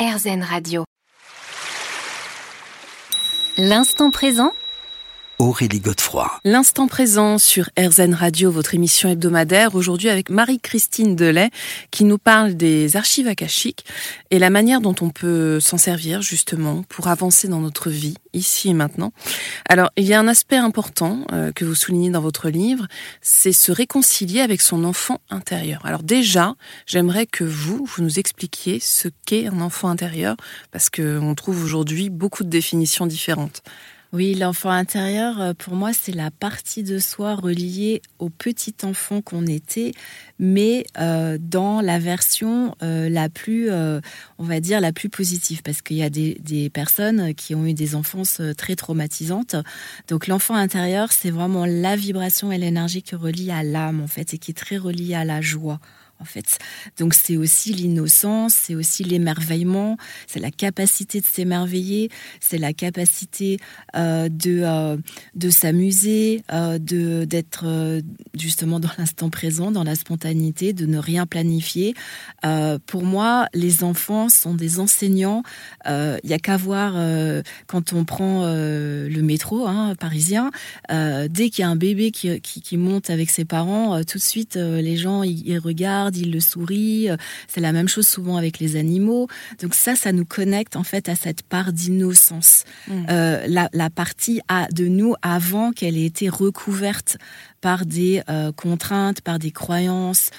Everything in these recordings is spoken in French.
RZN Radio. L'instant présent Aurélie Godefroy. L'instant présent sur RZN Radio, votre émission hebdomadaire, aujourd'hui avec Marie-Christine Delay, qui nous parle des archives akashiques et la manière dont on peut s'en servir justement pour avancer dans notre vie, ici et maintenant. Alors, il y a un aspect important euh, que vous soulignez dans votre livre, c'est se réconcilier avec son enfant intérieur. Alors déjà, j'aimerais que vous, vous nous expliquiez ce qu'est un enfant intérieur, parce qu'on trouve aujourd'hui beaucoup de définitions différentes. Oui, l'enfant intérieur, euh, pour moi, c'est la partie de soi reliée au petit enfant qu'on était, mais euh, dans la version euh, la plus, on va dire, la plus positive, parce qu'il y a des, des, personnes qui ont eu des enfances très traumatisantes. Donc l'enfant intérieur, c'est vraiment la vibration et l'énergie qui relie à l'âme, en fait, et qui est très reliée à la joie en fait. Donc c'est aussi l'innocence, c'est aussi l'émerveillement, c'est la capacité de s'émerveiller, c'est la capacité euh, de, euh, de s'amuser, euh, de d'être justement dans l'instant présent, dans la spontanéité, de ne rien planifier. pour moi, les enfants sont des enseignants. Il n'y a qu'à voir quand on prend le métro hein, parisien, dès qu'il y a un bébé qui, qui, qui monte avec ses parents, tout de suite les gens ils regardent il le sourit. Euh, c'est la même chose souvent avec les animaux. Donc ça, ça nous connecte en fait à cette part d'innocence, mm. euh, la, partie de nous avant qu'elle ait été recouverte par des euh, contraintes, par des croyances,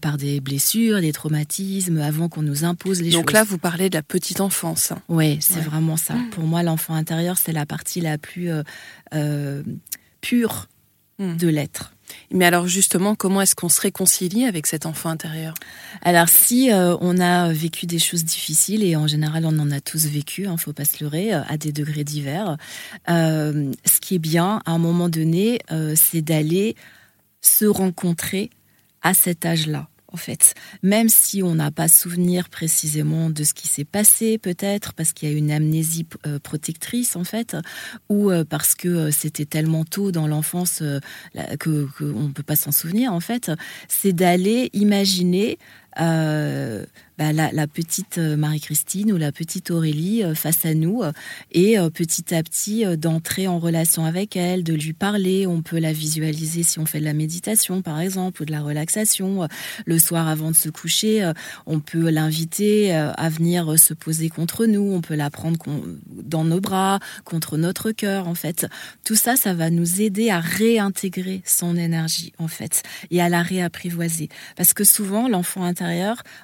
par des blessures, des traumatismes, avant qu'on nous impose les choses. Donc là, vous parlez de la petite enfance. Oui, c'est vraiment ça. Mm. Pour moi, l'enfant intérieur, c'est la partie la plus pure mm. de l'être. Mais alors justement, comment est-ce qu'on se réconcilie avec cet enfant intérieur? Alors si euh, on a vécu des choses difficiles, et en général on en a tous vécu, il hein, ne faut pas se leurrer, euh, à des degrés divers, euh, ce qui est bien à un moment donné, c'est d'aller se rencontrer à cet âge-là en fait. Même si on n'a pas souvenir précisément de ce qui s'est passé, peut-être parce qu'il y a une amnésie euh, protectrice, en fait, ou euh, parce que euh, c'était tellement tôt dans l'enfance que qu'on ne peut pas s'en souvenir, en fait, c'est d'aller imaginer bah, la, petite euh, Marie-Christine ou la petite Aurélie euh, face à nous euh, et petit à petit d'entrer en relation avec elle, de lui parler. On peut la visualiser si on fait de la méditation par exemple ou de la relaxation. Le soir avant de se coucher, on peut l'inviter à venir se poser contre nous. On peut la prendre dans nos bras, contre notre cœur en fait. Tout ça, ça va nous aider à réintégrer son énergie en fait et à la réapprivoiser. Parce que souvent, l'enfant intérieur,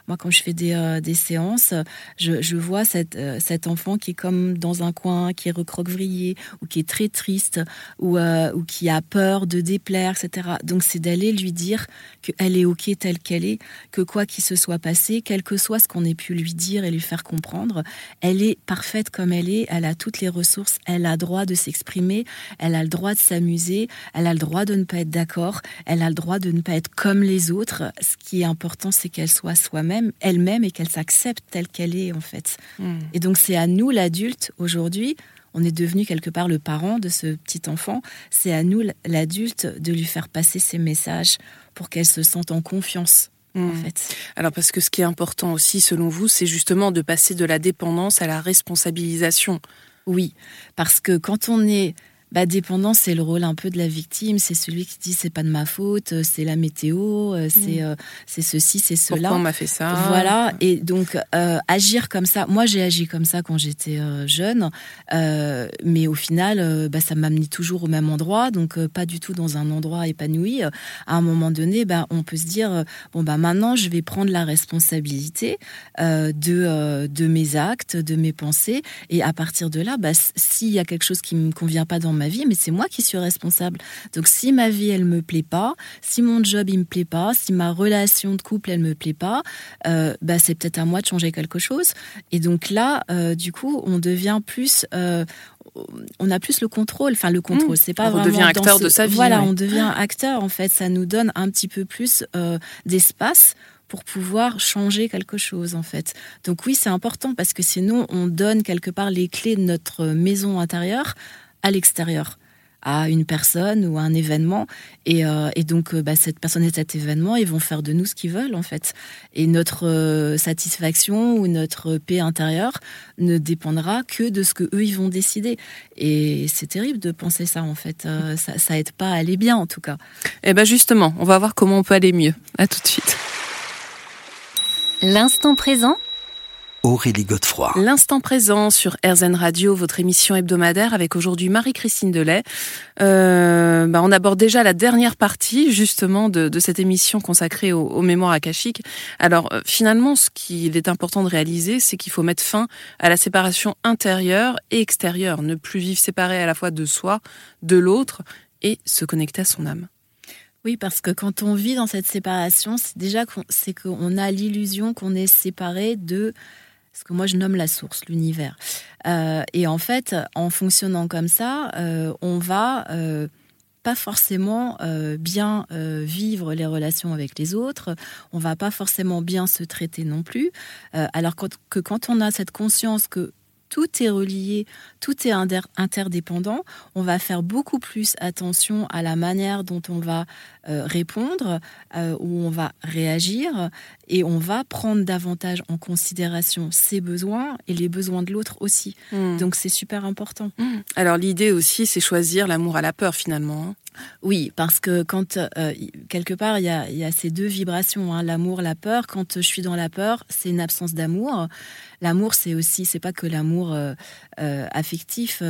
moi quand je fais euh, des, séances, je, vois cette, euh, enfant qui est comme dans un coin, qui est recroquevillé, ou qui est très triste, ou, euh, qui a peur de déplaire, etc. Donc c'est d'aller lui dire qu'elle est OK telle qu'elle est, que quoi qu'il se soit passé, quel que soit ce qu'on ait pu lui dire et lui faire comprendre, elle est parfaite comme elle est, elle a toutes les ressources, elle a droit de s'exprimer, elle a le droit de s'amuser, elle a le droit de ne pas être d'accord, elle a le droit de ne pas être comme les autres. Ce qui est important, c'est qu'elle soit soi-même, elle-même et qu'elle s'accepte telle qu'elle est en fait. Hmm. Et donc c'est à nous l'adulte aujourd'hui, on est devenu quelque part le parent de ce petit enfant, c'est à nous l'adulte de lui faire passer ces messages pour qu'elle se sente en confiance. En hmm. fait. Alors parce que ce qui est important aussi selon vous, c'est justement de passer de la dépendance à la responsabilisation. Oui, parce que quand on est bah, dépendant, c'est le rôle un peu de la victime. C'est celui qui dit c'est pas de ma faute, euh, c'est la météo, euh, c'est mm. euh, c'est ceci, c'est cela. Pourquoi on m'a fait ça Voilà. Et donc agir comme ça. Moi, j'ai agi comme ça quand j'étais jeune, mais au final, bah, ça m'a amené toujours au même endroit, donc pas du tout dans un endroit épanoui. À un moment donné, bah, on peut se dire bon bah maintenant, je vais prendre la responsabilité de de mes actes, de mes pensées, et à partir de là, bah, s'il y a quelque chose qui me convient pas dans ma vie, mais c'est moi qui suis responsable. Donc si ma vie elle me plaît pas, si mon job il me plaît pas, si ma relation de couple elle me plaît pas, euh, bah c'est peut-être à moi de changer quelque chose. Et donc là, euh, du coup, on devient plus, euh, on a plus le contrôle. Enfin, le contrôle, mmh. c'est pas on devient acteur de sa vie. Voilà, on devient acteur. En fait, ça nous donne un petit peu plus d'espace pour pouvoir changer quelque chose en fait. Donc oui, c'est important parce que sinon on donne quelque part les clés de notre maison intérieure à l'extérieur. à une personne ou à un événement. Et, euh, et donc, euh, bah, cette personne et cet événement, ils vont faire de nous ce qu'ils veulent, en fait. Et notre euh, satisfaction ou notre paix intérieure ne dépendra que de ce que eux ils vont décider. Et c'est terrible de penser ça, en fait. ça, ça aide pas à aller bien, en tout cas. Et eh ben justement, on va voir comment on peut aller mieux. À tout de suite. L'instant présent Aurélie Godefroy. L'instant présent sur RZN Radio, votre émission hebdomadaire avec aujourd'hui Marie-Christine Delay. Euh, bah on aborde déjà la dernière partie justement de, de cette émission consacrée aux, aux mémoires akashiques. Alors euh, finalement, ce qu'il est important de réaliser, c'est qu'il faut mettre fin à la séparation intérieure et extérieure, ne plus vivre séparé à la fois de soi, de l'autre et se connecter à son âme. Oui, parce que quand on vit dans cette séparation, c'est déjà c'est qu'on a l'illusion qu'on est séparé de ce que moi je nomme la source, l'univers. Euh, et en fait, en fonctionnant comme ça, euh, on va euh, pas forcément bien vivre les relations avec les autres, on va pas forcément bien se traiter non plus. alors que quand on a cette conscience que tout est relié, tout est interdépendant. On va faire beaucoup plus attention à la manière dont on va euh, répondre, euh, où on va réagir, et on va prendre davantage en considération ses besoins et les besoins de l'autre aussi. Hmm. Donc c'est super important. Hmm. Alors l'idée aussi, c'est choisir l'amour à la peur finalement. Hein. Oui, parce que quand euh, quelque part il y a, ces deux vibrations, hein, l'amour, la peur. Quand je suis dans la peur, c'est une absence d'amour. L'amour, c'est aussi, c'est pas que l'amour euh, euh, affectif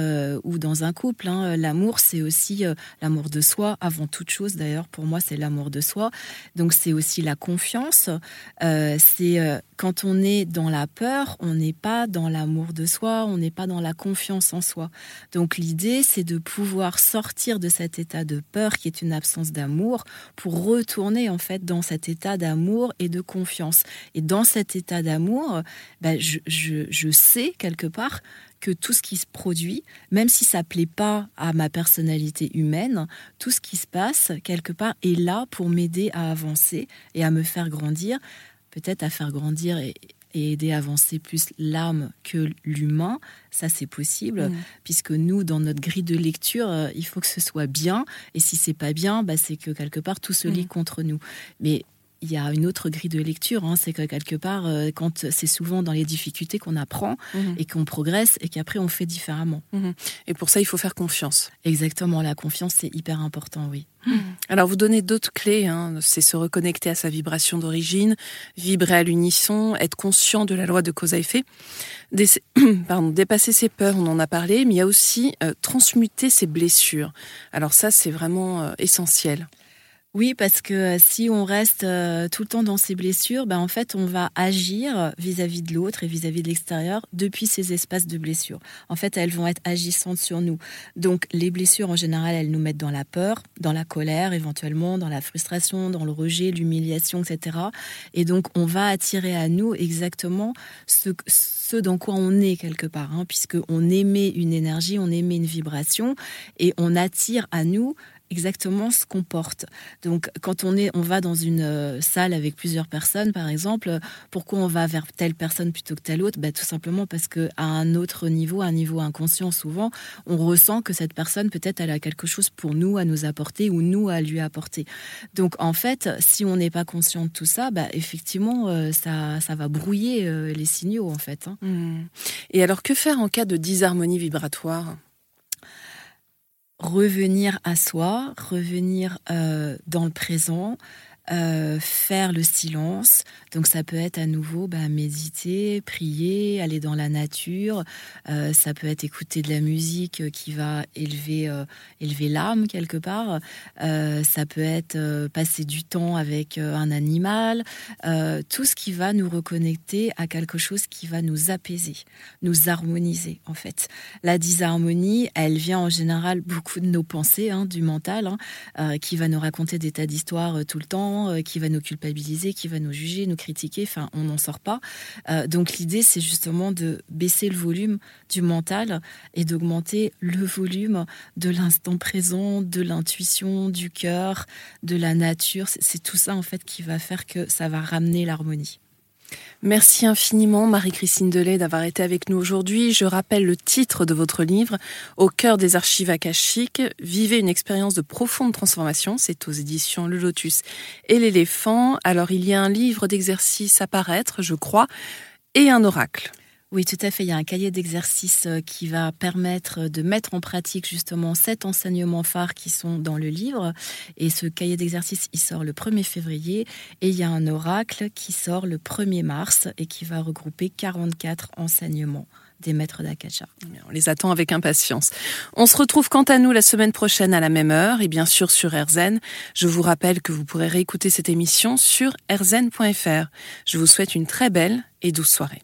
ou dans un couple. Hein. L'amour, c'est aussi l'amour de soi avant toute chose. D'ailleurs, pour moi, c'est l'amour de soi. Donc, c'est aussi la confiance. c'est quand on est dans la peur, on n'est pas dans l'amour de soi, on n'est pas dans la confiance en soi. Donc, l'idée, c'est de pouvoir sortir de cet état de peur qui est une absence d'amour pour retourner en fait dans cet état d'amour et de confiance. Et dans cet état d'amour, ben, je, je, sais quelque part que tout ce qui se produit, même si ça plaît pas à ma personnalité humaine, tout ce qui se passe quelque part est là pour m'aider à avancer et à me faire grandir, peut-être à faire grandir et, et aider à avancer plus l'âme que l'humain, ça c'est possible, mm. puisque nous, dans notre grille de lecture, euh, il faut que ce soit bien, et si c'est pas bien, bah, c'est que quelque part tout se lit mm. contre nous. Mais il y a une autre grille de lecture, hein, c'est que quelque part, euh, quand c'est souvent dans les difficultés qu'on apprend mhm. et qu'on progresse et qu'après on fait différemment. Mhm. Et pour ça, il faut faire confiance. Exactement, la confiance c'est hyper important, oui. Mhm. Alors vous donnez d'autres clés, hein, c'est se reconnecter à sa vibration d'origine, vibrer à l'unisson, être conscient de la loi de cause à effet, Pardon, dépasser ses peurs, on en a parlé, mais il y a aussi euh, transmuter ses blessures. Alors ça, c'est vraiment euh, essentiel. Oui, parce que euh, si on reste euh, tout le temps dans ces blessures, ben en fait, on va agir vis-à-vis de l'autre et vis-à-vis de l'extérieur depuis ces espaces de blessures. En fait, elles vont être agissantes sur nous. Donc, les blessures, en général, elles nous mettent dans la peur, dans la colère, éventuellement, dans la frustration, dans le rejet, l'humiliation, etc. Et donc, on va attirer à nous exactement ce, dans quoi on est quelque part, hein, puisque émet une énergie, on émet une vibration, et on attire à nous exactement ce qu'on porte. Donc, quand on est, on va dans une euh, salle avec plusieurs personnes, par exemple, pourquoi on va vers telle personne plutôt que telle autre? Ben, Tout simplement parce que à un autre niveau, un niveau inconscient, souvent, on ressent que cette personne, peut-être, elle a quelque chose pour nous à nous apporter ou nous à lui apporter. Donc, en fait, si on n'est pas conscient de tout ça, ben, effectivement, euh, ça, ça va brouiller euh, les signaux, en fait. Hein. Mmh. Et alors, que faire en cas de disharmonie vibratoire? Revenir à soi, revenir euh, dans le présent, euh, faire le silence. Donc ça peut être à nouveau bah, méditer, prier, aller dans la nature. Euh, ça peut être écouter de la musique qui va élever, euh, élever l'âme quelque part. ça peut être passer du temps avec un animal. tout ce qui va nous reconnecter à quelque chose qui va nous apaiser, nous harmoniser en fait. La disharmonie, elle vient en général beaucoup de nos pensées, hein, du mental, hein, qui va nous raconter des tas d'histoires tout le temps euh, qui va nous culpabiliser, qui va nous juger, nous critiquer. Enfin, on n'en sort pas. Euh, donc l'idée, c'est justement de baisser le volume du mental et d'augmenter le volume de l'instant présent, de l'intuition, du cœur, de la nature. C'est tout ça en fait qui va faire que ça va ramener l'harmonie. Merci infiniment Marie-Christine Delay d'avoir été avec nous aujourd'hui. Je rappelle le titre de votre livre, Au cœur des archives akashiques, Vivez une expérience de profonde transformation. C'est aux éditions Le Lotus et l'éléphant. Alors il y a un livre d'exercice à paraître, je crois, et un oracle. Oui, tout à fait. Il y a un cahier d'exercices euh, qui va permettre de mettre en pratique justement sept enseignements phares qui sont dans le livre. Et ce cahier d'exercices, il sort le 1er février. Et il y a un oracle qui sort le 1er mars et qui va regrouper 44 enseignements des maîtres d'Akasha. On les attend avec impatience. On se retrouve quant à nous la semaine prochaine à la même heure et bien sûr sur RZN. Je vous rappelle que vous pourrez réécouter cette émission sur rzn.fr. Je vous souhaite une très belle et douce soirée.